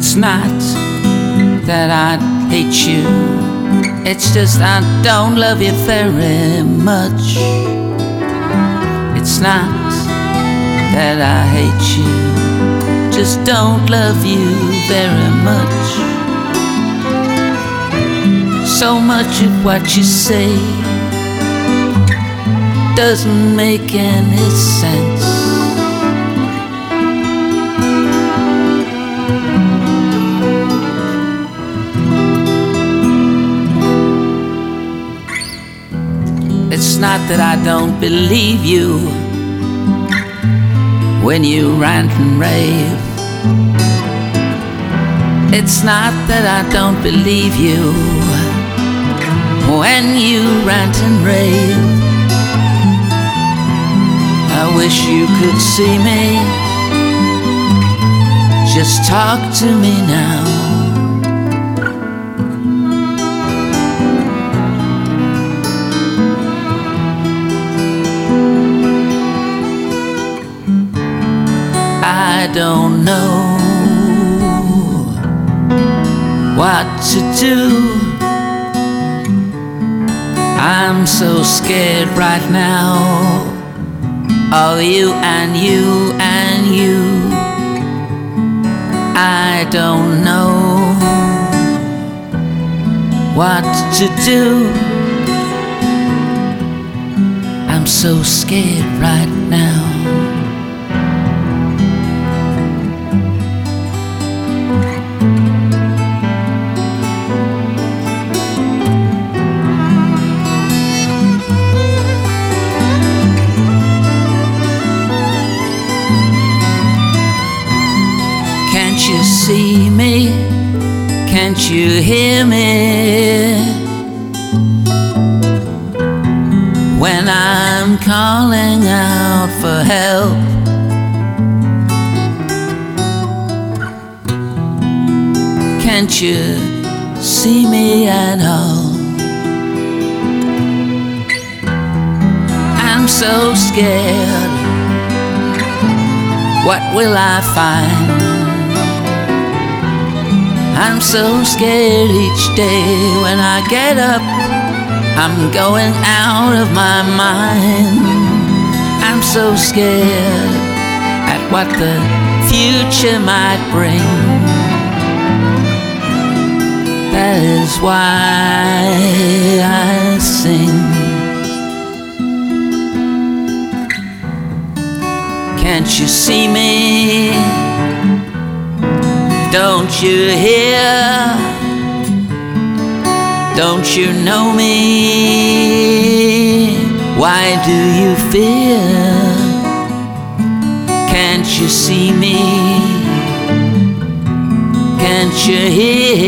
It's not that I hate you, it's just I don't love you very much. It's not that I hate you, just don't love you very much. So much of what you say doesn't make any sense. It's not that I don't believe you when you rant and rave. It's not that I don't believe you when you rant and rave. I wish you could see me. Just talk to me now. I don't know what to do. I'm so scared right now of you and you and you. I don't know what to do. I'm so scared right now. Can't you see me? Can't you hear me? When I'm calling out for help. Can't you see me at all? I'm so scared. What will I find? I'm so scared each day when I get up. I'm going out of my mind. I'm so scared at what the future might bring. That is why I sing. Can't you see me? Don't you hear? Don't you know me? Why do you fear? Can't you see me? Can't you hear?